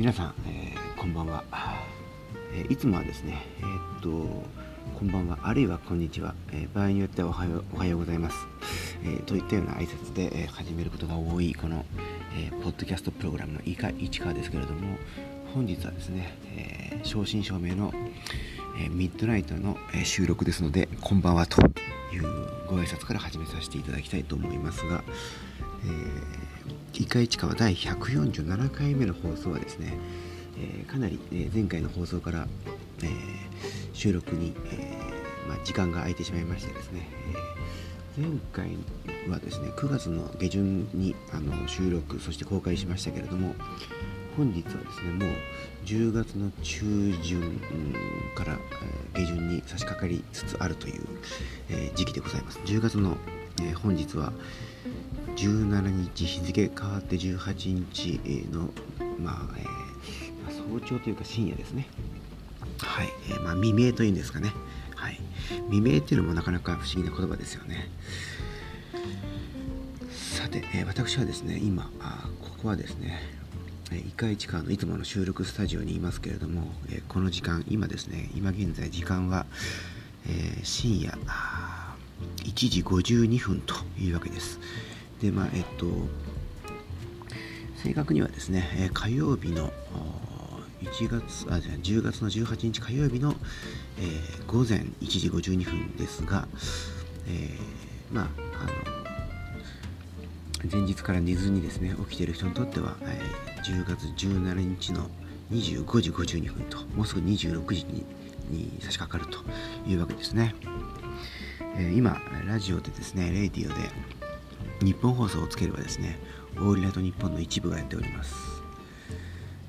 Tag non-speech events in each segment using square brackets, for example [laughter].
皆さん、えー、こんばんは、えー、いつもはですねえー、っとこんばんは。あるいはこんにちは、え場合によってはおはようおはようございます、えといったような挨拶で、え始めることが多いこの、えポッドキャストプログラムの市川ですけれども本日はですね、え正真正銘の、えミッドナイトの、え収録ですのでこんばんはというご挨拶から始めさせていただきたいと思いますが、えー、イカ市川第147回目の放送はですね、えー、かなり、え前回の放送から、えー、収録に、えまあ、時間が空いてしまいましてですね、え前回はですね9月の下旬にあの収録そして公開しましたけれども本日はですねもう10月の中旬から、下旬に差し掛かりつつあるという、時期でございます。10月の、本日は17日日付変わって18日の、まあえー、早朝というか深夜ですね。はい、えー、まあ、未明というんですかね。はい。未明っていうのもなかなか不思議な言葉ですよね。さて、えー、私はですね今あここはですねイカ市川のいつもの収録スタジオにいますけれども、えこの時間今ですね今現在時間は、え深夜1時52分というわけです。でまあえっと正確にはですね、え火曜日の1月あじゃ10月の18日火曜日の、えー、午前1時52分ですが、えー、まああの前日から寝ずにですね起きている人にとっては、えー、10月17日の25時52分ともうすぐ26時にに差し掛かるというわけですね、えー、今ラジオでですねレイディオでニッポン放送をつければですねオールナイトニッポンの一部がやっております。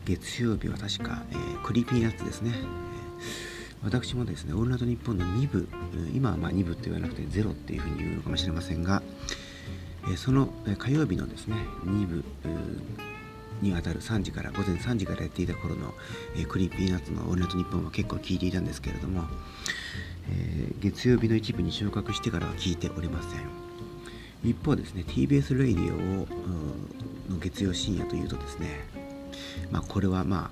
月曜日は確か、えー、 Creepy Nuts ですね、私もですねオールナイトニッポンの2部今はまあ2部って言わなくて0っていうふうに言うのかもしれませんが、え、その、火曜日のですね2部にあたる3時から午前3時からやっていた頃の、え Creepy Nuts のオールナイトニッポンは結構聞いていたんですけれども、え月曜日の一部に昇格してからは聞いておりません。一方ですね TBS radio をの月曜深夜というとですね、まあ、これはま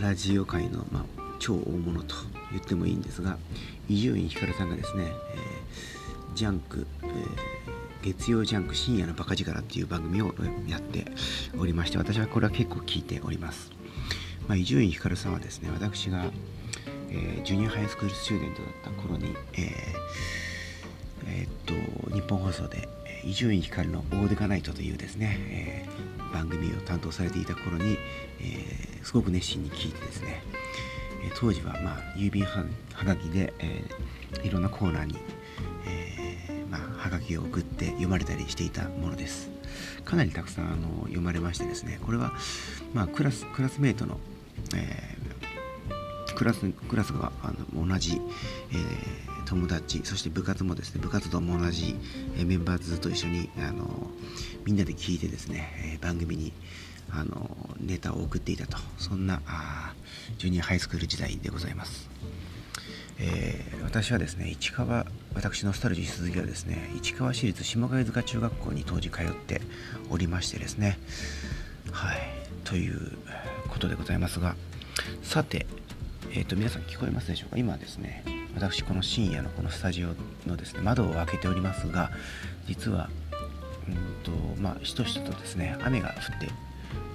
あラジオ界の、まあ、超大物と言ってもいいんですが伊集院光さんがですね、えー、ジャンク、えー、月曜ジャンク深夜のバカ力っていう番組をやっておりまして私はこれは結構聞いております。伊集院光さんはですね私が、えー、 junior high school student だった頃に、えーえー、っとニッポン放送で伊集院光の「オーデカナイト」というですね、えー、番組を担当されていた頃に、えー、すごく熱心に聞いてですね、えー、当時は、まあ、郵便はがきで、えいろんなコーナーに、えまあ、はがきを送って読まれたりしていたものです。かなりたくさんあの読まれましてですねこれは、まあ、クラスクラスメートの、えクラスクラスがあの同じ、えー、友達そして部活もですね部活動も同じ、メンバーズと一緒にあのみんなで聞いてですね、番組にあのネタを送っていたと。そんなあジュニアハイスクール時代でございます、えー、私はですね市川私のスタルジー鈴木はですね市川市立下貝塚中学校に当時通っておりましてですねはいということでございますがさてえっ、ー、と、皆さん聞こえますでしょうか？今ですね、私、この深夜のこのスタジオのですね、窓を開けておりますが、実は、うんと、まあ、しとしととですね、雨が降って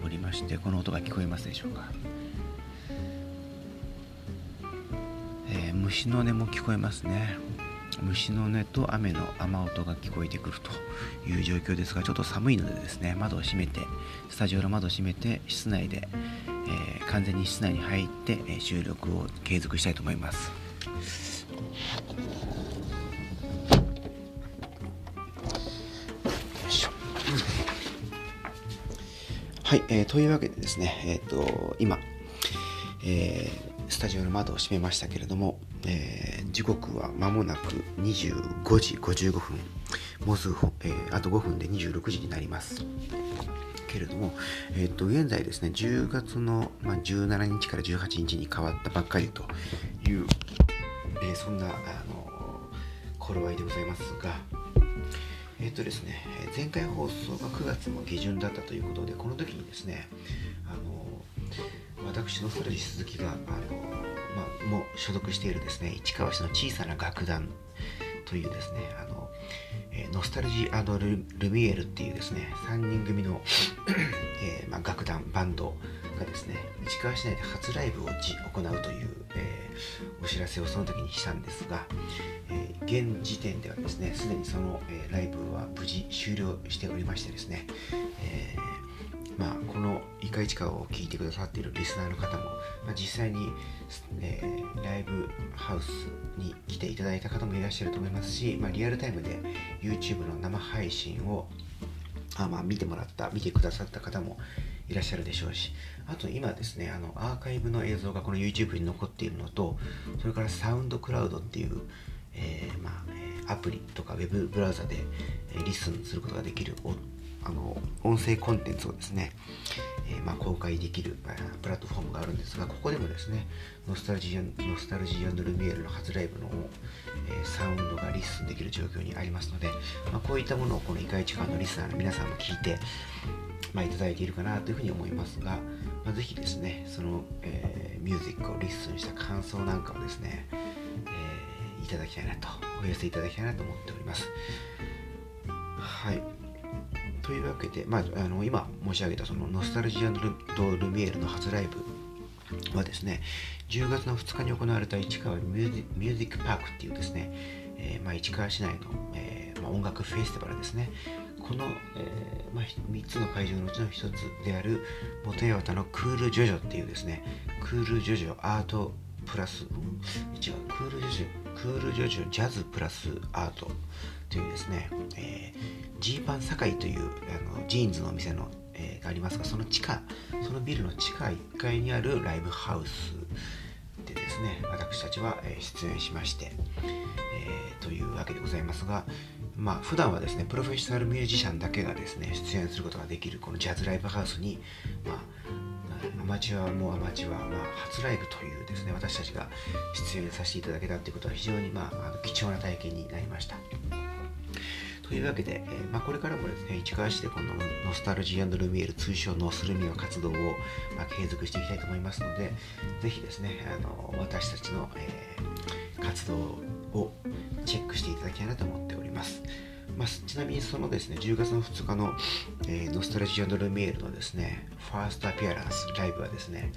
おりまして、この音が聞こえますでしょうか。えー、虫の音も聞こえますね。虫の音と雨の雨音が聞こえてくるという状況ですが、ちょっと寒いのでですね、窓を閉めて、スタジオの窓を閉めて、室内で、えー、完全に室内に入って、え収録を継続したいと思います。はい、えー、というわけでですね、えっ、ー、と、今、えー、スタジオの窓を閉めましたけれども、えー、時刻は間もなく25時55分、もうすぐ、えー、あと5分で26時になります。けれども、えー、と現在ですね10月の、まあ、17日から18日に変わったばっかりという、えー、そんなあの頃合いでございますがえっ、ー、とですね前回放送が9月の下旬だったということでこの時にですねあの私のストラジ鈴木があの、まあ、も所属しているですね市川市の小さな楽団というですねあの、え、ノスタルジールルミエルっていうですね3人組の [clears throat] えー、まあ、楽団バンドがですね市川市内で初ライブを行うという、えー、お知らせをその時にしたんですが、え現時点ではですねすでにその、えライブは無事終了しておりましてですね、えまあ、この「イカイチカ」を聞いてくださっているリスナーの方も、まあ、実際に、えー、ライブハウスに来ていただいた方もいらっしゃると思いますし、まあ、リアルタイムで YouTube の生配信をあ、まあ、見てもらった見てくださった方もいらっしゃるでしょうしあと今ですねあのアーカイブの映像がこの YouTube に残っているのとそれから SoundCloud っていう、えー、まあ、アプリとか Web ブラウザで、 listen することができるあの音声コンテンツをですね、えー、まあ、公開できる、まあ、プラットフォームがあるんですがここでもですねノスタルジーノスタルジールミエルの初ライブの、えー、サウンドが listen できる状況にありますので、まあ、こういったものをこのイカイチカのリスナーの皆さんも聞いて、まあ、いただいているかなというふうに思いますが、まあ、ぜひですねその、えー、ミュージックをリスンした感想なんかをですね、えいただきたいなとお寄せいただきたいなと思っております。はい。というわけで、まあ、あの今申し上げたそのノスタルジアドルミエールの初ライブはですね、10月の2日に行われた市川ミュージックパークっていうですね、えー、まあ、市川市内の、えー、まあ、音楽フェスティバルですね。この、えー、まあ、3つの会場のうちの1つである元八幡のクールジョジョっていうですね、クールジョジョアートプラス、違う、クールジョジョ、クールジョジョジャズプラスアートというですね、えー、ジーパン堺というあのジーンズのお店の、えー、がありますがその地下そのビルの地下1階にあるライブハウスでですね私たちは、え、出演しまして、えー、というわけでございますがまあ普段はですねプロフェッショナルミュージシャンだけがですね出演することができるこのジャズライブハウスに、まあ、アマチュアもアマチュア、まあ、初ライブというですね私たちが出演させていただけたということは非常に、まあ、あの貴重な体験になりました。というわけで、えー、まあ、これからもですね、市川市でこのノスタルジールミエール、通称ノスルミの活動を、まあ、継続していきたいと思いますので、ぜひですね、あの私たちの、えー、活動をチェックしていただきたいなと思っております。まあ、ちなみにそのですね、10月の2日の、えー、ノスタルジールミエールのですね、ファーストアピアランスライブはですね、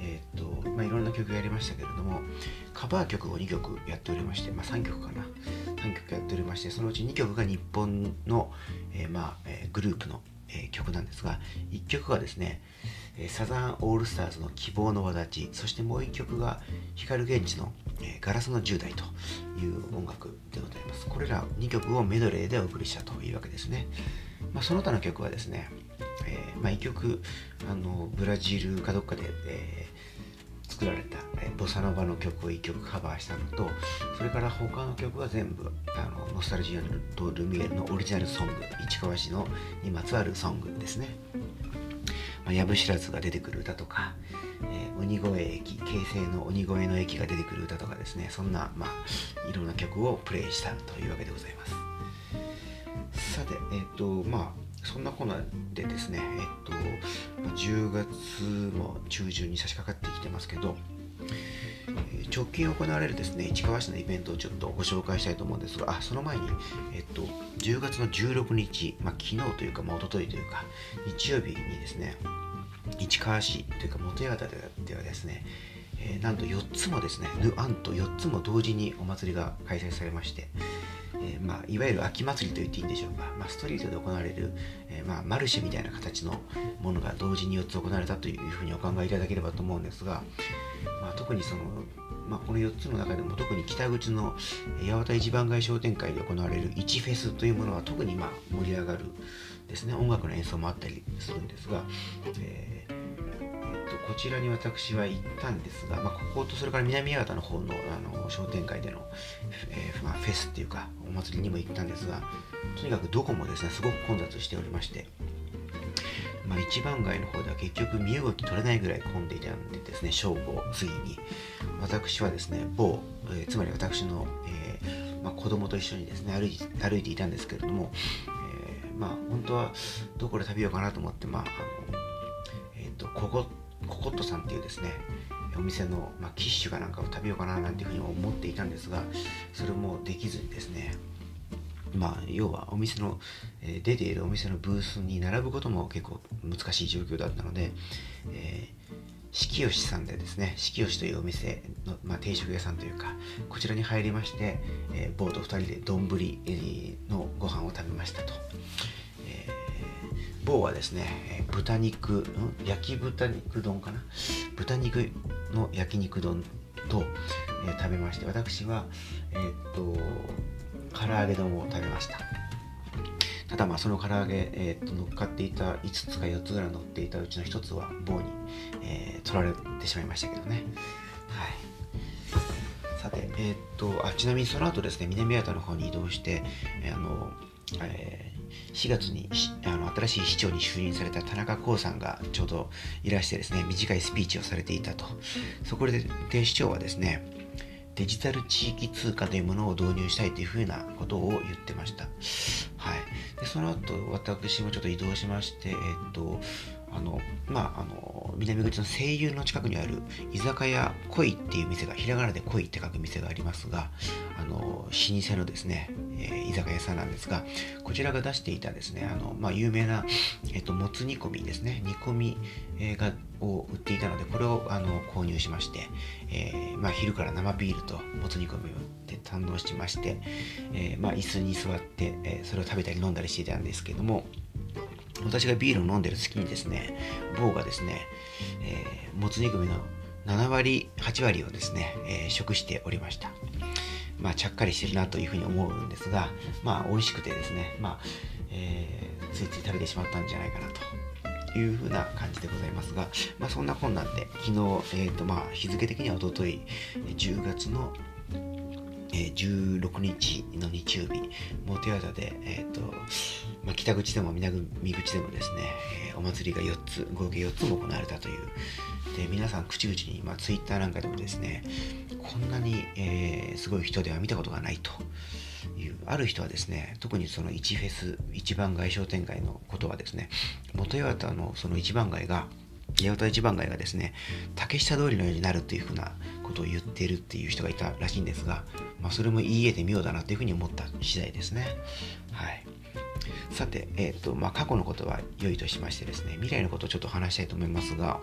え、っと、まあ、いろんな曲やりましたけれども、カバー曲を2曲やっておりまして、まあ、3曲かな。3曲やっておりましてそのうち2曲が日本の、えー、まあえー、グループの、えー、曲なんですが1曲がですね、えサザンオールスターズの希望の輪立ちそしてもう1曲が光源氏の、えガラスの10代という音楽でございますこれら2曲をメドレーでお送りしたというわけですね、まあ、その他の曲はですね、えまあ、1曲あのブラジルかどっかで、え作られた、えボサノバの曲を1曲カバーしたのとそれから他の曲は全部あのノスタルジアとルミエルのオリジナルソング市川市のにまつわるソングですね。藪、まあ、知らずが出てくる歌とか、えー、鬼越駅京成の鬼越の駅が出てくる歌とかですね。そんな、まあ、いろんな曲をプレイしたというわけでございます。さてえっ、ー、とまあそんなコーナーでですね、えっと、10月も中旬に差し掛かってきてますけど、直近行われるですね、市川市のイベントをちょっとご紹介したいと思うんですが、あ、その前に、えっと、10月の16日、まあ、昨日というか、まあ、一昨日というか、日曜日にですね、市川市というか、元八幡ではですね、えー、なんと4つもですね、ヌアンと4つも同時にお祭りが開催されまして、まあ、いわゆる秋祭りと言っていいんでしょう。か、まあ、ストリートで行われる、えー、まあ、マルシェみたいな形のものが同時に4つ行われたというふうにお考えいただければと思うんですが、まあ、特にその、まあ、この4つの中でも特に北口の八幡一番街商店会で行われる1フェスというものは特にま盛り上がるですね。音楽の演奏もあったりするんですが、えー、こちらに私は行ったんですが、まあ、こことそれから南八幡の方のあの商店街での、えー、まあ、フェスっていうかお祭りにも行ったんですがとにかくどこもですねすごく混雑しておりまして、まあ、一番街の方では結局身動き取れないぐらい混んでいたんでですね正午過ぎに。私はですね某、えー、つまり私の、えーまあ、子供と一緒にですね歩い歩いていたんですけれども、えー、まあ本当はどこで食べようかなと思ってまああのえっ、ー、とここコットさんっていうですねお店の、まあ、キッシュかなんかを食べようかななんていうふうに思っていたんですがそれもできずにですねまあ要はお店の、えー、出ているお店のブースに並ぶことも結構難しい状況だったので、えー、四季吉さんでですね四季吉というお店の、まあ、定食屋さんというかこちらに入りまして、えー、ボート2人で丼のご飯を食べましたと。某はですね豚肉焼き豚肉丼かな？豚肉の焼肉丼と、えー、食べまして私はえー、っと唐揚げ丼を食べました。ただまあその唐揚げ、えー、っと乗っかっていた5つか4つぐらい乗っていたうちの1つは棒に、えー、取られてしまいましたけどね。はい。さてえ、っとあちなみにその後ですね南八幡の方に移動して、え、あの、えー4月にあの新しい市長に就任された田中康さんがちょうどいらしてですね短いスピーチをされていたとそこでで市長はですねデジタル地域通貨というものを導入したいというふうなことを言ってました。はい。で、その後、私もちょっと移動しまして、えっと、あの、まあ、あの、南口の声優の近くにある居酒屋恋っていう店が、ひらがなで恋って書く店がありますが、あの、老舗のですね、えー、居酒屋さんなんですが、こちらが出していたですね、あの、まあ、有名な、えっと、もつ煮込みですね、煮込み、がを売っていたので、これをあの購入しまして、えー、まあ、昼から生ビールともつ煮込みをで堪能してまして、えまあ、椅子に座って、えそれを食べたり飲んだりしていたんですけども、私がビールを飲んでる隙にですね、某がですね、えー、もつ煮込みの7割、8割をですね、えー、食しておりました。まあ、ちゃっかりしてるなというふうに思うんですが、まあ、美味しくてですね、まあ、えー、ついつい食べてしまったんじゃないかなというふうな感じでございますが、まあ、そんな困難で、昨日、えーとまあ、日付的にはおととい、10月のえ、16日の日曜日、モテワタで、えーとまあ、北口でも南口でもですね、え、お祭りが4つ、合計4つも行われたという。で、皆さん口々に、まあ、ツイッターなんかでもですね、こんなに、えー、すごい人では見たことがないという、ある人はですね、特にその1フェス、一番街商店街のことはですね、元八幡のその一番街が、八幡一番街がですね、竹下通りのようになるというふうなことを言ってるっていう人がいたらしいんですが、まあ、それもいい絵で妙だなというふうに思った次第ですね。はい。さて、えっ、ー、と、まあ、過去のことは良いとしましてですね、未来のことをちょっと話したいと思いますが、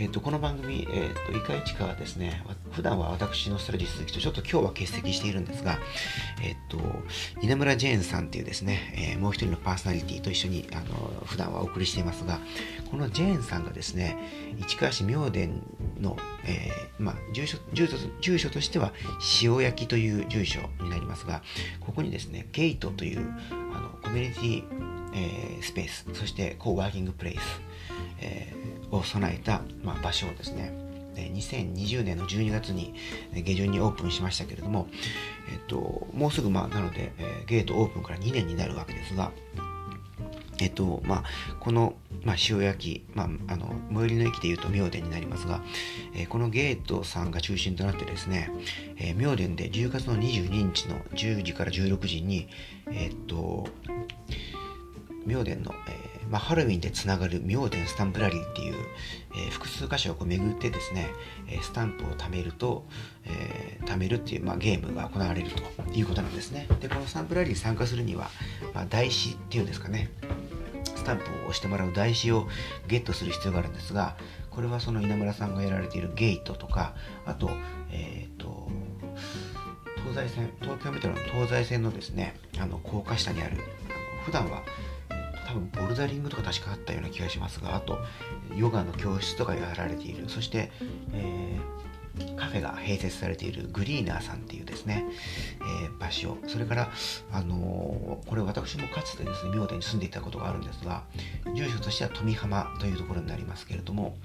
えっ、と、この番組、えっ、ー、と、イカイチカはですね、普段は私のストラジ鈴木とちょっと今日は欠席しているんですが、えっ、と、稲村ジェーンさんっていうですね、えもう一人のパーソナリティと一緒に、あの、普段はお送りしていますが、このジェーンさんがですね、市川市明殿の、えまあ、住所住所、住所としては、塩焼きという住所になりますが、ここにですね、ゲートという、あの、コミュニティ、えスペース、そしてコーワーキングプレイス、えー、を備えた、まあ、場所をですね、2020年の12月に下旬にオープンしましたけれども、えっと、もうすぐ、まあ、なので、え、ゲートオープンから2年になるわけですが、えっと、まあ、この、まあ、塩焼き、まあ、あの、最寄りの駅でいうと明殿になりますが、えー、このゲートさんが中心となってですね、えー、明殿で10月の22日の10時から16時に、えっと、明殿の、えーまあ、ハロウィンでつながる妙典スタンプラリーっていう、えー、複数箇所をこう巡ってですね、えー、スタンプを貯めると、え、貯めるっていう、まあ、ゲームが行われるということなんですね。で、このスタンプラリーに参加するには、まあ、台紙っていうんですかね、スタンプを押してもらう台紙をゲットする必要があるんですが、これはその稲村さんがやられているゲートとか、あと、えっ、と、東西線、東京メトロの東西線のですね、あの高架下にある、あの普段は多分ボルダリングとか確かあったような気がしますがあとヨガの教室とかやられている。そして、えー、カフェが併設されているグリーナーさんっていうですね、えー、場所。それから、あのー、これ私もかつてですね明殿に住んでいたことがあるんですが住所としては富浜というところになりますけれども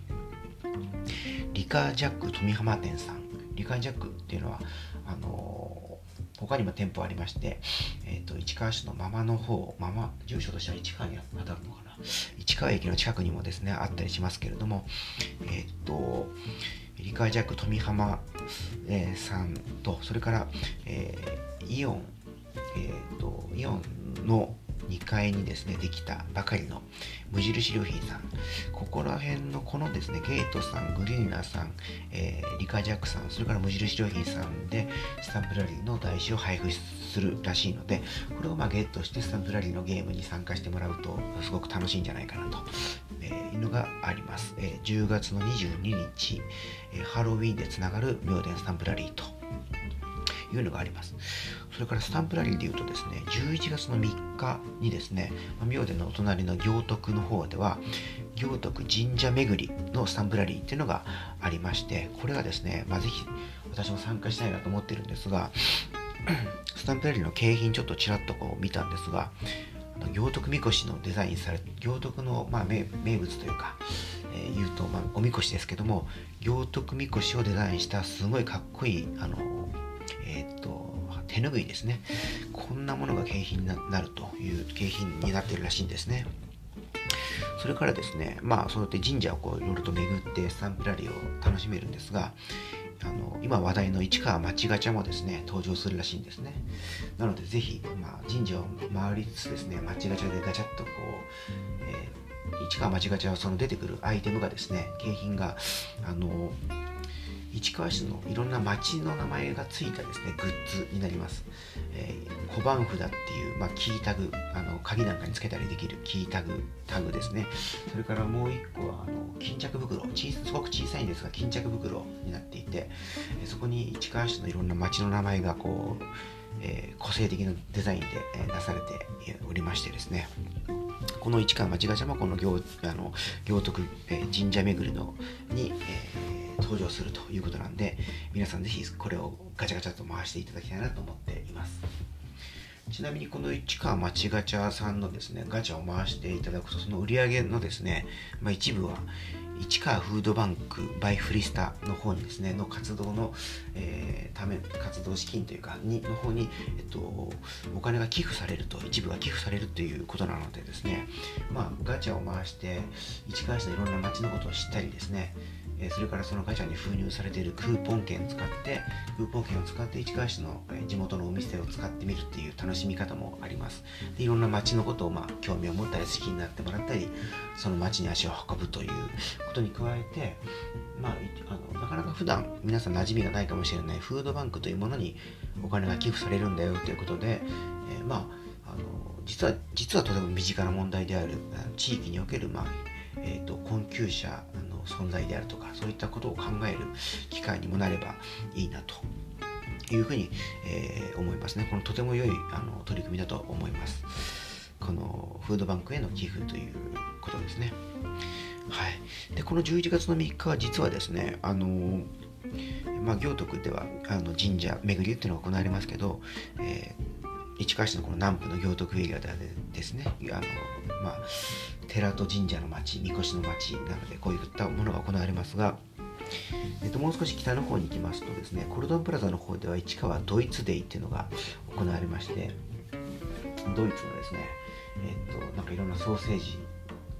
リカージャック富浜店さん。リカージャックっていうのはあの他にも店舗ありまして、えっ、ー、と、市川市のままの方、まま、住所としては市川に当たるのかな？市川駅の近くにもですね、あったりしますけれども、えっ、ー、と、リカージャック富浜、えー、さんと、それから、えー、イオン、えっ、と、イオンの、2階にですねできたばかりの無印良品さん。ここら辺のこのですねゲートさんグリーナーさん、えー、リカジャックさんそれから無印良品さんでスタンプラリーの台紙を配布するらしいのでこれをまあゲットしてスタンプラリーのゲームに参加してもらうとすごく楽しいんじゃないかなと、えー、いうのがあります、え、10月の22日、え、ハロウィンでつながる妙典スタンプラリーというのがあります。それからスタンプラリーでいうとですね、11月の3日にですね、明殿のお隣の行徳の方では、行徳神社巡りのスタンプラリーっていうのがありまして、これがですね、まあ、ぜひ私も参加したいなと思ってるんですが、[clears throat] スタンプラリーの景品ちょっとちらっとこう見たんですが、行徳みこしのデザインされ行徳の、まあ、名物というか、えー、言うと、まあ、おみこしですけども行徳みこしをデザインしたすごいかっこいいあのえー、っと手ぬぐいですね。こんなものが景品になるという景品になってるらしいんですね。それからですねまあそうやって神社をこういろいろと巡ってスタンプラリーを楽しめるんですがあの今話題の市川町ガチャもですね登場するらしいんですね。なのでぜひ、まあ、神社を回りつつですね町ガチャでガチャッとこう、えー、市川町ガチャはその出てくるアイテムがですね景品があの市川市のいろんな町の名前がついたですねグッズになります、えー、小判札っていう、まあ、キータグあの鍵なんかにつけたりできるキータグタグですね。それからもう一個はあの巾着袋すごく小さいんですが巾着袋になっていて、えそこに市川市のいろんな町の名前がこう、えー、個性的なデザインで、え出されておりましてですね。この市川町ガチャもこの行あの行徳、えー、神社巡りのに、えー登場するということなんで皆さん是非これをガチャガチャと回していただきたいなと思っています。ちなみにこの市川町ガチャさんのですねガチャを回していただくとその売り上げのですね、まあ、一部は市川フードバンクバイフリスタの方にですねの活動の、えー、ため活動資金というかにの方に、えっと、お金が寄付されると一部が寄付されるということなのでですねまあガチャを回して市川市のいろんな町のことを知ったりですねえそれからそのガチャに封入されているクーポン券を使ってクーポン券を使って市川市のえ地元のお店を使ってみるっていう楽しみ方もあります。でいろんな街のことをまあ興味を持ったり好きになってもらったりその街に足を運ぶということに加えてまあ、あのなかなか普段皆さん馴染みがないかもしれないフードバンクというものにお金が寄付されるんだよということで、えー、まああの実は実はとても身近な問題である地域における、まあえーと困窮者存在であるとかそういったことを考える機会にもなればいいなというふうに、えー、思いますね。このとても良いあの取り組みだと思います。このフードバンクへの寄付ということですね。はい。でこの11月の3日は実はですねあのまあ、行徳ではあの神社巡りっていうのが行われますけど、えー、市川市のこの南部の行徳エリアでですね。あの、まあ、寺と神社の町みこしの町なのでこういったものが行われますが、えっと、もう少し北の方に行きますとですねコルドンプラザの方では市川ドイツデイっていうのが行われましてドイツのですねえっとなんかいろんなソーセージ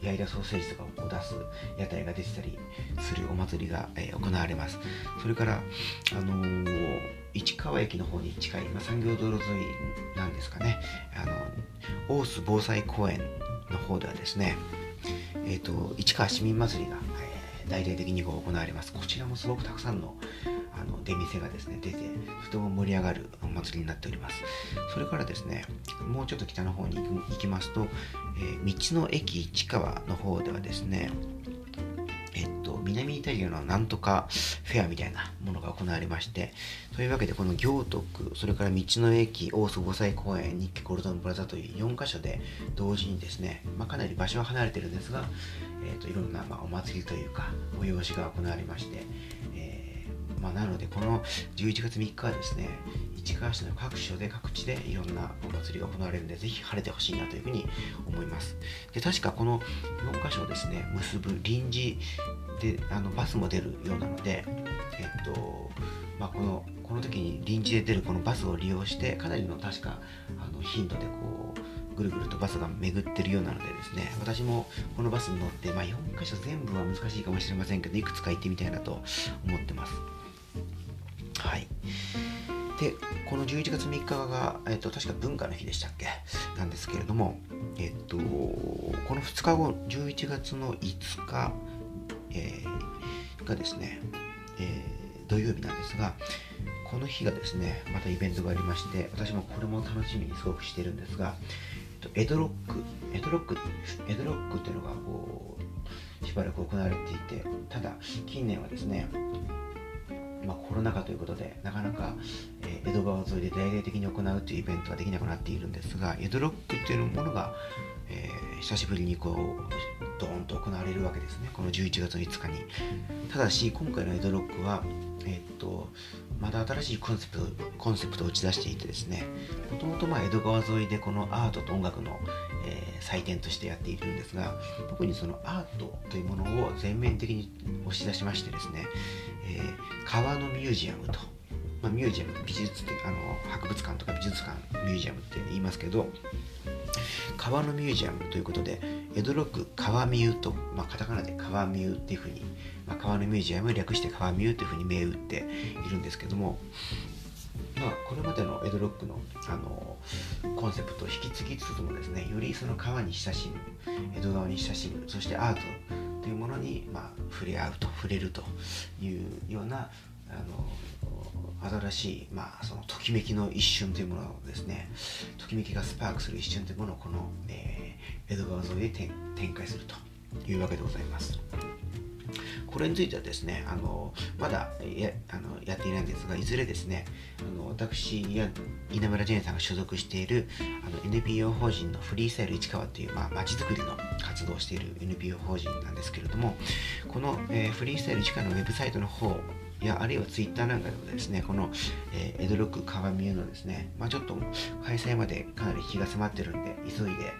焼いたソーセージとかを出す屋台が出てたりするお祭りが、えー、行われます。それからあのー、市川駅の方に近い、まあ、産業道路沿いなんですかね。あの大須防災公園の方ではですね、えーと、市川市民祭りが、えー、大々的に行われます。こちらもすごくたくさんのあの出店がですね出てとても盛り上がるお祭りになっております。それからですねもうちょっと北の方に行きますと、えー、道の駅市川の方ではですねえっと、南イタリアのなんとかフェアみたいなものが行われまして、というわけでこの行徳、それから道の駅、大須防災公園、日記ゴールドンプラザという4カ所で同時にですね、まあ、かなり場所は離れてるんですが、えっといろんな、まあ、お祭りというか、催しが行われまして、えー、まあ、なのでこの11月3日はですね、市川市の各所で各地でいろんなお祭りが行われるので、ぜひ晴れてほしいなというふうに思います。で、確かこの4カ所をですね、結ぶ臨時であのバスも出るようなので、えっと、まあ、この、この時に臨時で出るこのバスを利用して、かなりの確かあの頻度でこう、ぐるぐるとバスが巡ってるようなのでですね、私もこのバスに乗って、まあ、4箇所全部は難しいかもしれませんけど、いくつか行ってみたいなと思ってます。はい。でこの11月3日が、えっと、確か文化の日でしたっけ？なんですけれども、えっと、この2日後11月の5日、えー、がですね、えー、土曜日なんですがこの日がですねまたイベントがありまして私もこれも楽しみにすごくしてるんですがエドロックエドロックエドロックっていうのがこうしばらく行われていてただ近年はですねまあ、コロナ禍ということでなかなか、えー、江戸川沿いで大々的に行うというイベントができなくなっているんですが江戸ロックっていうものが、えー、久しぶりにこうドーンと行われるわけですね。この11月5日に。ただし今回の江戸ロックはえー、っとまた新しいコンセプトコンセプトを打ち出していてですねもともと江戸川沿いでこのアートと音楽の、えー、祭典としてやっているんですが特にそのアートというものを全面的に押し出しましてですね、えー、川のミュージアムと、まあ、ミュージアム美術あの博物館とか美術館ミュージアムって言いますけど川のミュージアムということで江戸六区川ミューと、まあ、カタカナで川ミューっていうふうに、まあ、川のミュージアムを略して川ミューというふうに銘打っているんですけどもまあ、これまでの江戸ロックのあのコンセプトを引き継ぎつつもですねよりその川に親しむ江戸川に親しむそしてアートというものに、まあ、触れ合うと触れるというようなあの新しい、まあ、そのときめきの一瞬というものをですねときめきがスパークする一瞬というものをこの、えー、江戸川沿いで展開するというわけでございます。これについてはですね、あのまだやあのやっていないんですが、いずれですね、あの私や稲村ジェンさんが所属しているあの NPO 法人のフリースタイル市川という、まあ、街づくりの活動をしている NPO 法人なんですけれども、この、えー、フリースタイル市川のウェブサイトの方やあるいはツイッターなんかでもですね、この、えー、江戸ロック川見のですね、まあ、ちょっと開催までかなり日が迫ってるんで、急いで、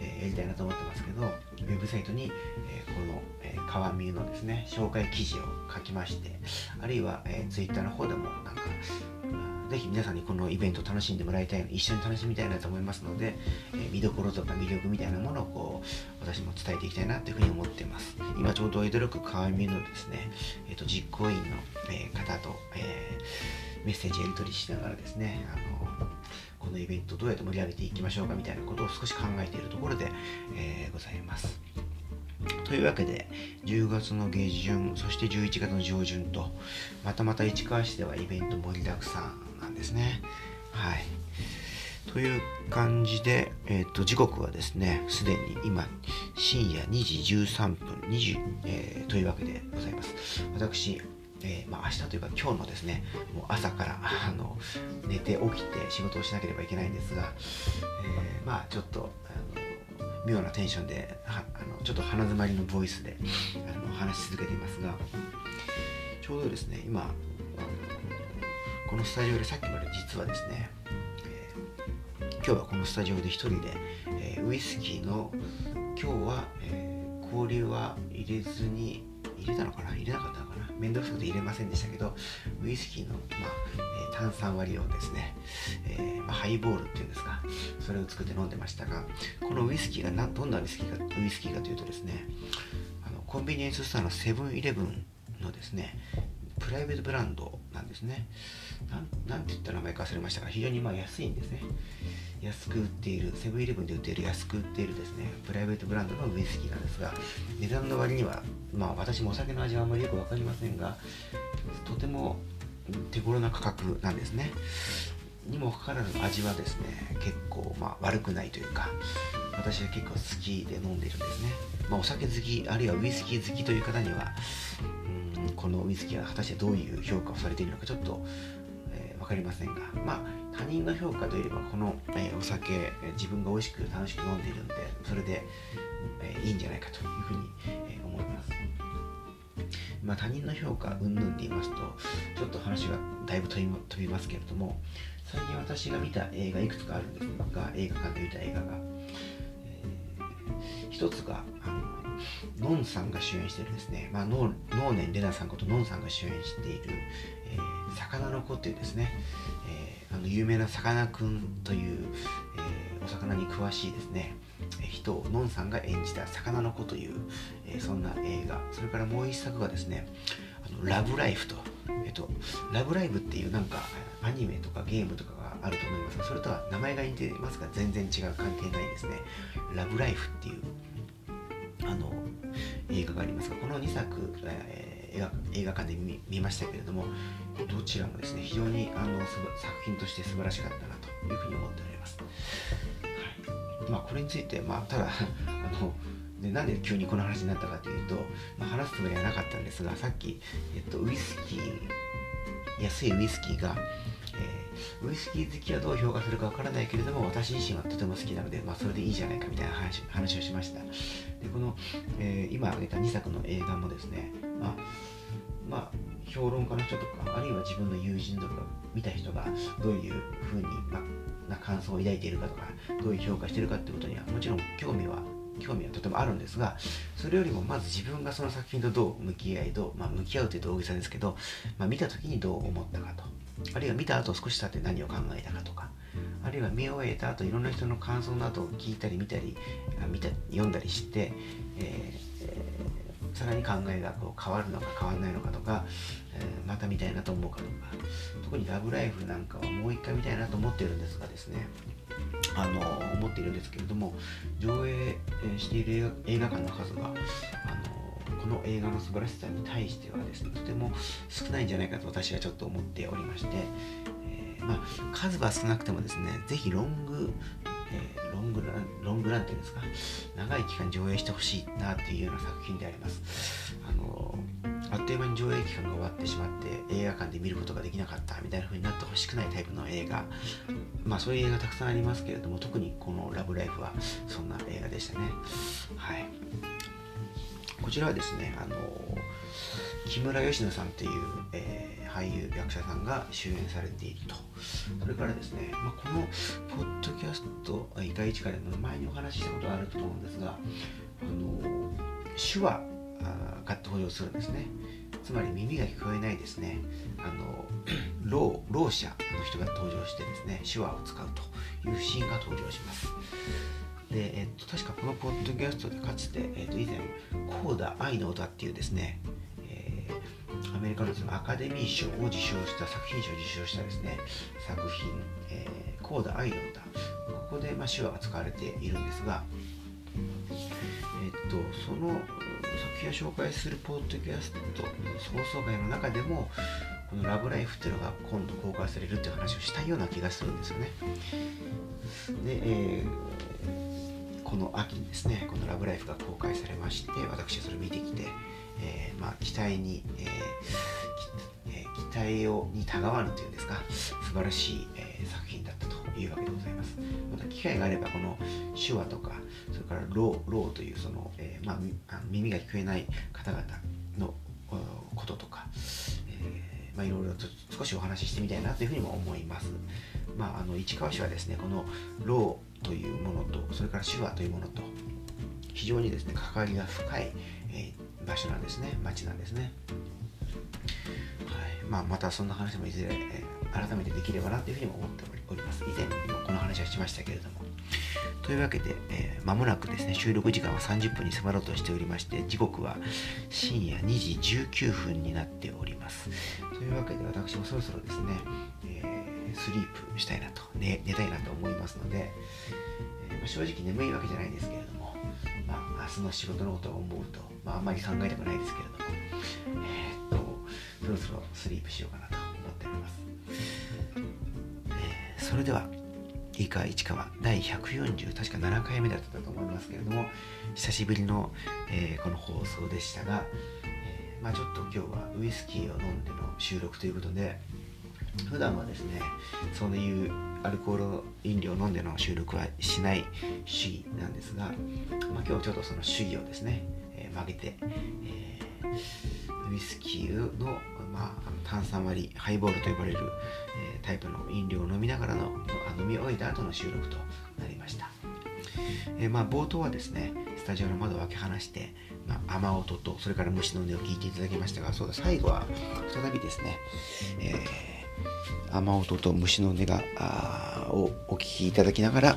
えー、やりたいなと思ってますけど、ウェブサイトに、えー、この、えー、川見のですね、紹介記事を書きまして、あるいは、えー、ツイッターの方でもなんか、ぜひ皆さんにこのイベント楽しんでもらいたい、一緒に楽しみたいなと思いますので、えー、見どころとか魅力みたいなものをこう私も伝えていきたいなというふうに思っています。今ちょうど江戸六川見のですね、えーと、実行委員の、えー、方と、えー、メッセージやり取りしながらですね、あのこのイベントどうやって盛り上げていきましょうかみたいなことを少し考えているところで、え、ございます。というわけで、10月の下旬、そして11月の上旬と、またまた市川市ではイベント盛りだくさんですね。はい。という感じで、えーと、時刻はですね、すでに今、深夜2時13分20、えー、というわけでございます。私、えー、まあ、明日というか今日のですね、もう朝からあの寝て起きて仕事をしなければいけないんですが、えー、まあちょっとあの妙なテンションであのちょっと鼻づまりのボイスであの話し続けていますがちょうどですね今このスタジオでさっきまで実はですね、えー、今日はこのスタジオで一人で、えー、ウイスキーの今日は、えー、氷は入れずに入れたのかな？入れなかったのかな？めんどくさくて入れませんでしたけどウイスキーの、まあえー、炭酸割りをですね、えー、まあ、ハイボールっていうんですか？それを作って飲んでましたがこのウイスキーがなどんなウイスキーかウイスキーかというとですねあのコンビニエンスストアのセブンイレブンのですねプライベートブランドなんですね。なんて言った名前か忘れましたが、非常にまあ安いんですね。安く売っている、セブンイレブンで売っている安く売っているですね、プライベートブランドのウイスキーなんですが、値段の割には、まあ私もお酒の味はあんまりよく分かりませんが、とても手頃な価格なんですね。にもかかわらず味はですね、結構まあ悪くないというか、私は結構好きで飲んでいるんですね。まあ、お酒好き、あるいはウイスキー好きという方にはうん、このウイスキーが果たしてどういう評価をされているのかちょっと、かりませんがまあ他人の評価といえばこの、え、お酒自分が美味しく楽しく飲んでいるんでそれで、え、いいんじゃないかというふうに、え思います。まあ他人の評価云々で言いますとちょっと話がだいぶ飛びますけれども最近私が見た映画いくつかあるんですが映画館で見た映画が、えー、一つがあののんさんが主演してるですね、まあ、能年玲奈さんことのんさんが主演している、魚の子っていうですね、えー、あの有名なさかなクンという、えー、お魚に詳しいですね、人をのんさんが演じた魚の子という、えー、そんな映画それからもう一作がですねあのラブライフとえっと、ラブライブっていうなんかアニメとかゲームとかがあると思いますが、それとは名前が似ていますが全然違う関係ないですね。ラブライフっていうあの映画がありますが、この2作、えー、映画映画館で見ましたけれども、どちらもですね、非常にあの作品として素晴らしかったなというふうに思っております。はいまあ、これについて、まあ、ただ [laughs] あのでなんで急にこの話になったかというと、まあ、話すつもりはなかったんですがさっき、えっと、ウイスキー安いウイスキーが、えー、ウイスキー好きはどう評価するかわからないけれども私自身はとても好きなので、まあ、それでいいじゃないかみたいな話話をしましたでこの、えー、今挙げた2作の映画もですね、まあまあ、評論家の人とかあるいは自分の友人とか見た人がどういうふうに、まあ、な感想を抱いているかとかどういう評価しているかってことにはもちろん興味は興味はとてもあるんですがそれよりもまず自分がその作品とどう向き合いどう、まあ、向き合うというと大げさですけど、まあ、見た時にどう思ったかとあるいは見た後少し経って何を考えたかとかあるいは見終えた後いろんな人の感想などを聞いたり見たり見た読んだりして、えー、さらに考えがこう変わるのか変わらないのかとか、えー、また見たいなと思うかとか特に「ラブライフ!」なんかはもう一回見たいなと思ってるんですがですねあの思っているんですけれども上映している映画館の数があのこの映画の素晴らしさに対してはですねとても少ないんじゃないかと私はちょっと思っておりまして、えー、まあ、数は少なくてもですねぜひロング、えー、ロングランロングランっていうんですか長い期間上映してほしいなっていうような作品であります。あのあっという間に上映期間が終わってしまって映画館で見ることができなかったみたいな風になってほしくないタイプの映画。まあそういう映画たくさんありますけれども特にこの「ラブライフ!」はそんな映画でしたね。はい。こちらはですねあの木村佳乃さんっていう、えー、俳優役者さんが主演されていると。それからですね、まあ、このポッドキャスト第一からの前にお話ししたことがあると思うんですがあの手話が登場するんですね。つまり耳が聞こえないですね。あのろうろう者の人が登場してですね手話を使うというシーンが登場します。で、えっと、確かこのポッドキャストでかつて、えっと、以前「コーダ愛の歌」っていうですね、アメリカのそのアカデミー賞を受賞した作品賞を受賞したですね作品「えー、コーダ愛の歌」ここで、まあ、手話が使われているんですがえっとその作品を紹介するポッドキャストの放送回の中でもこの「ラブライフ」っていうのが今度公開されるっていう話をしたような気がするんですよね。で、えー、この秋にですねこの「ラブライフ」が公開されまして私はそれを見てきて、えー、まあ、期待に、えー、期待をにたがわぬというんですか素晴らしい、え作品だったというわけでございます。また機会があればこの手話とかそれからローローというその、えー、まあ、耳が聞こえない方々のこととか、え、まあ、いろいろと少しお話ししてみたいなというふうにも思います。まあ、あの市川市はですねこのローというものとそれから手話というものと非常にですね関わりが深い、えー、場所なんですね町なんですね。はいまあ、またそんな話もいずれ、え、改めてできればなというふうにも思っております。以前もこの話はしましたけれども。というわけで、えー、間もなくですね、収録時間は30分に迫ろうとしておりまして、時刻は深夜2時19分になっております。というわけで、私もそろそろですね、えー、スリープしたいなと、ね、寝たいなと思いますので、えー、正直眠いわけじゃないですけれども、まあ、明日の仕事のことを思うと、まあ、あんまり考えたくないですけれども、えー、っと、そろそろスリープしようかなと思っております。えー、それでは、いか市川第140確か7回目だったと思いますけれども久しぶりの、えー、この放送でしたが、えー、まあ、ちょっと今日はウイスキーを飲んでの収録ということで普段はですねそういうアルコール飲料を飲んでの収録はしない主義なんですが、まあ、今日ちょっとその主義をですね、曲げて、えウイスキーの,、まあ、の炭酸割りハイボールと呼ばれる、えー、タイプの飲料を飲みながらの飲み終えた後の収録となりました、えー、まあ、冒頭はですねスタジオの窓を開け放して、まあ、雨音とそれから虫の音を聞いていただきましたがそうだ最後は再びですね、えー、雨音と虫の音がをお聞きいただきながら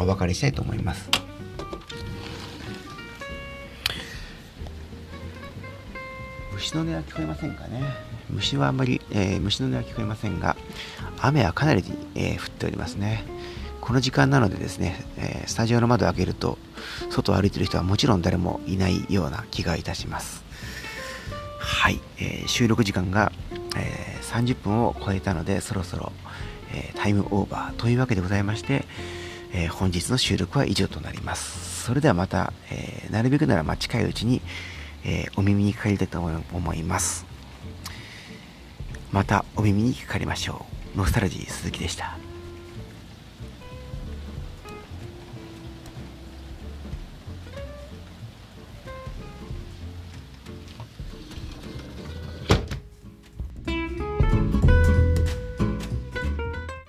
お別れしたいと思います。虫の音は聞こえませんかね虫はあんまり、えー、虫の音は聞こえませんが、雨はかなり、えー、降っておりますね。この時間なのでですね、えー、スタジオの窓を開けると、外を歩いている人はもちろん誰もいないような気がいたします。はい、えー、収録時間が、え、30分を超えたので、そろそろ、えタイムオーバーというわけでございまして、え本日の収録は以上となります。それではまた、えなるべくならま近いうちに、えお耳にかかりたいと思います。またお耳にかかりましょう。ノスタルジー鈴木でした。